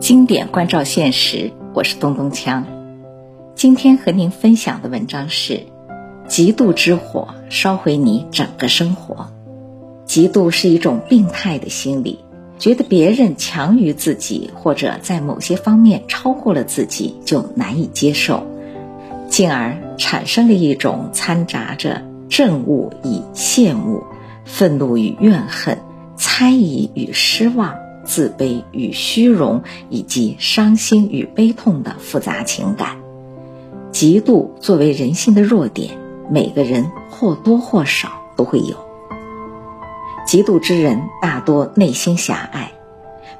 经典关照现实，我是东东锵。今天和您分享的文章是：嫉妒之火烧毁你整个生活。嫉妒是一种病态的心理，觉得别人强于自己，或者在某些方面超过了自己，就难以接受，进而产生了一种掺杂着憎恶与羡慕、愤怒与怨恨、猜疑与失望。自卑与虚荣，以及伤心与悲痛的复杂情感。嫉妒作为人性的弱点，每个人或多或少都会有。嫉妒之人大多内心狭隘。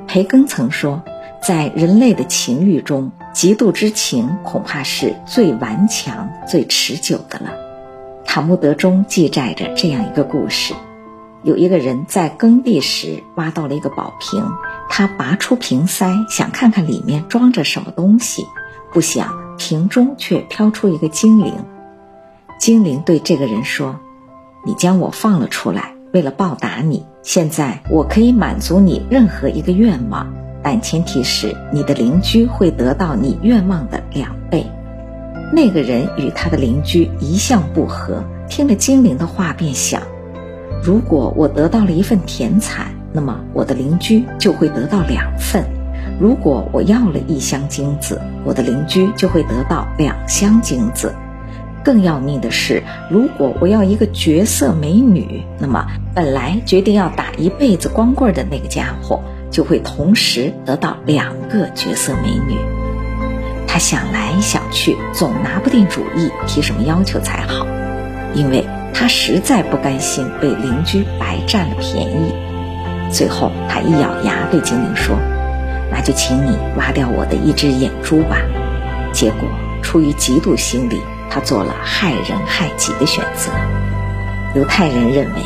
培根曾说，在人类的情欲中，嫉妒之情恐怕是最顽强、最持久的了。塔木德中记载着这样一个故事。有一个人在耕地时挖到了一个宝瓶，他拔出瓶塞，想看看里面装着什么东西，不想瓶中却飘出一个精灵。精灵对这个人说：“你将我放了出来，为了报答你，现在我可以满足你任何一个愿望，但前提是你的邻居会得到你愿望的两倍。”那个人与他的邻居一向不和，听了精灵的话便想。如果我得到了一份田产，那么我的邻居就会得到两份；如果我要了一箱金子，我的邻居就会得到两箱金子。更要命的是，如果我要一个绝色美女，那么本来决定要打一辈子光棍的那个家伙，就会同时得到两个绝色美女。他想来想去，总拿不定主意，提什么要求才好，因为。他实在不甘心被邻居白占了便宜，最后他一咬牙对精灵说：“那就请你挖掉我的一只眼珠吧。”结果出于嫉妒心理，他做了害人害己的选择。犹太人认为，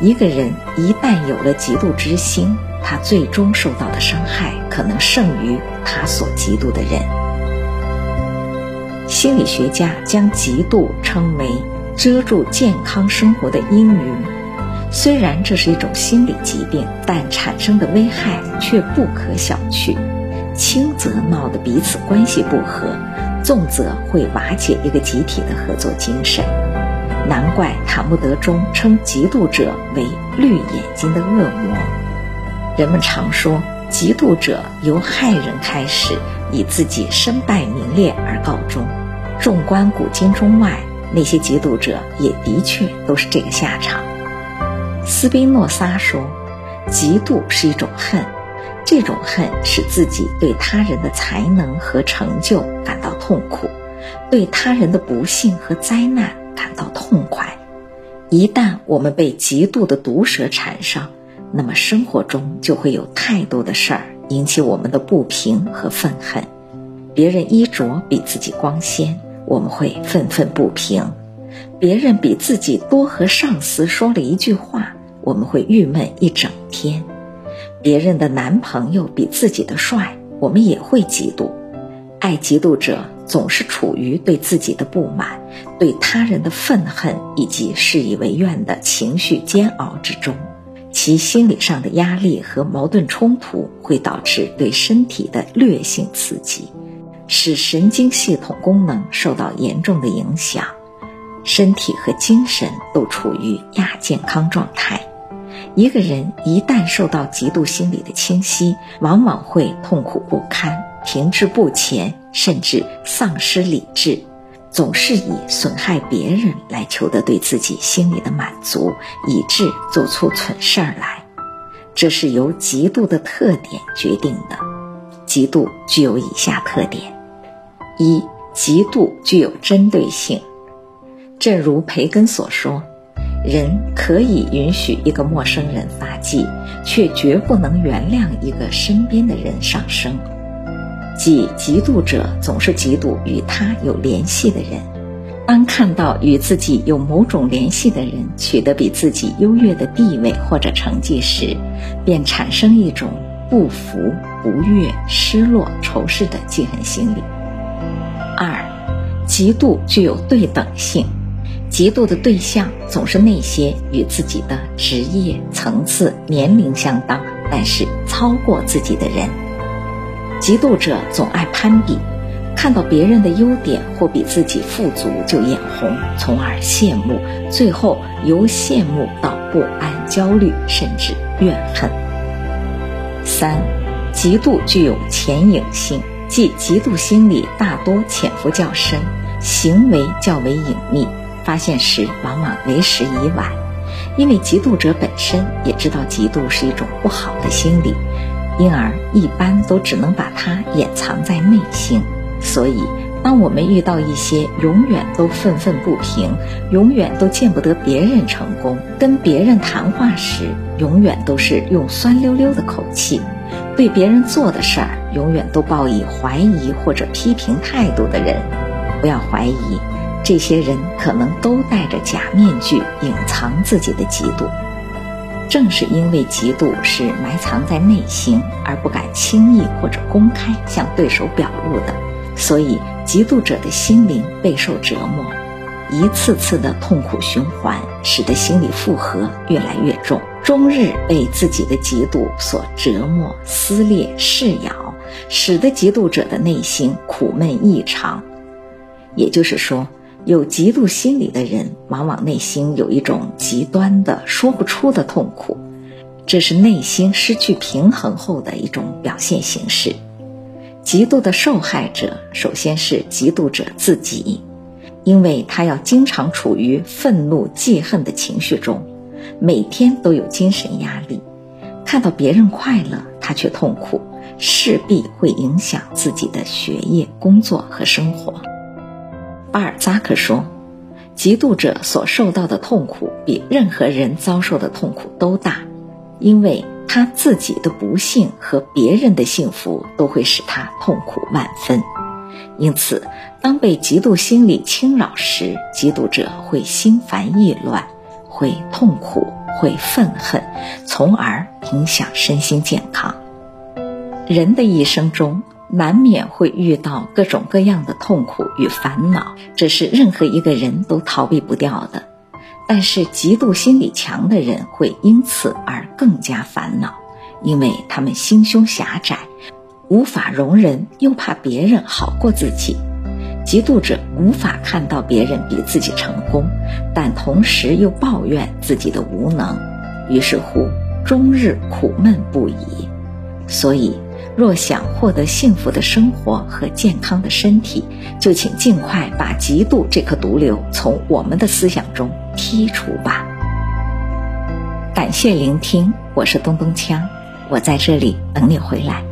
一个人一旦有了嫉妒之心，他最终受到的伤害可能胜于他所嫉妒的人。心理学家将嫉妒称为。遮住健康生活的阴云，虽然这是一种心理疾病，但产生的危害却不可小觑。轻则闹得彼此关系不和，重则会瓦解一个集体的合作精神。难怪塔木德中称嫉妒者为绿眼睛的恶魔。人们常说，嫉妒者由害人开始，以自己身败名裂而告终。纵观古今中外。那些嫉妒者也的确都是这个下场。斯宾诺莎说：“嫉妒是一种恨，这种恨使自己对他人的才能和成就感到痛苦，对他人的不幸和灾难感到痛快。一旦我们被嫉妒的毒蛇缠上，那么生活中就会有太多的事儿引起我们的不平和愤恨。别人衣着比自己光鲜。”我们会愤愤不平，别人比自己多和上司说了一句话，我们会郁闷一整天；别人的男朋友比自己的帅，我们也会嫉妒。爱嫉妒者总是处于对自己的不满、对他人的愤恨以及事与为愿的情绪煎熬之中，其心理上的压力和矛盾冲突会导致对身体的劣性刺激。使神经系统功能受到严重的影响，身体和精神都处于亚健康状态。一个人一旦受到嫉妒心理的侵袭，往往会痛苦不堪、停滞不前，甚至丧失理智，总是以损害别人来求得对自己心理的满足，以致做出蠢事儿来。这是由嫉妒的特点决定的。嫉妒具有以下特点。一嫉妒具有针对性，正如培根所说，人可以允许一个陌生人发迹，却绝不能原谅一个身边的人上升。即嫉妒者总是嫉妒与他有联系的人，当看到与自己有某种联系的人取得比自己优越的地位或者成绩时，便产生一种不服、不悦、失落、仇视的记恨心理。二，嫉妒具有对等性，嫉妒的对象总是那些与自己的职业、层次、年龄相当、但是超过自己的人。嫉妒者总爱攀比，看到别人的优点或比自己富足就眼红，从而羡慕，最后由羡慕到不安、焦虑，甚至怨恨。三，嫉妒具有潜影性，即嫉妒心理大多潜伏较深，行为较为隐秘，发现时往往为时已晚。因为嫉妒者本身也知道嫉妒是一种不好的心理，因而一般都只能把它掩藏在内心。所以，当我们遇到一些永远都愤愤不平、永远都见不得别人成功、跟别人谈话时永远都是用酸溜溜的口气，对别人做的事儿永远都抱以怀疑或者批评态度的人，不要怀疑。这些人可能都戴着假面具，隐藏自己的嫉妒。正是因为嫉妒是埋藏在内心，而不敢轻易或者公开向对手表露的，所以嫉妒者的心灵备受折磨，一次次的痛苦循环，使得心理负荷越来越重，终日被自己的嫉妒所折磨、撕裂、噬咬，使得嫉妒者的内心苦闷异常。也就是说。有嫉妒心理的人，往往内心有一种极端的说不出的痛苦，这是内心失去平衡后的一种表现形式。嫉妒的受害者首先是嫉妒者自己，因为他要经常处于愤怒、记恨的情绪中，每天都有精神压力，看到别人快乐，他却痛苦，势必会影响自己的学业、工作和生活。巴尔扎克说：“嫉妒者所受到的痛苦比任何人遭受的痛苦都大，因为他自己的不幸和别人的幸福都会使他痛苦万分。因此，当被嫉妒心理侵扰时，嫉妒者会心烦意乱，会痛苦，会愤恨，从而影响身心健康。人的一生中。”难免会遇到各种各样的痛苦与烦恼，这是任何一个人都逃避不掉的。但是，嫉妒心理强的人会因此而更加烦恼，因为他们心胸狭窄，无法容忍又怕别人好过自己。嫉妒者无法看到别人比自己成功，但同时又抱怨自己的无能，于是乎终日苦闷不已。所以。若想获得幸福的生活和健康的身体，就请尽快把嫉妒这颗毒瘤从我们的思想中剔除吧。感谢聆听，我是咚咚锵，我在这里等你回来。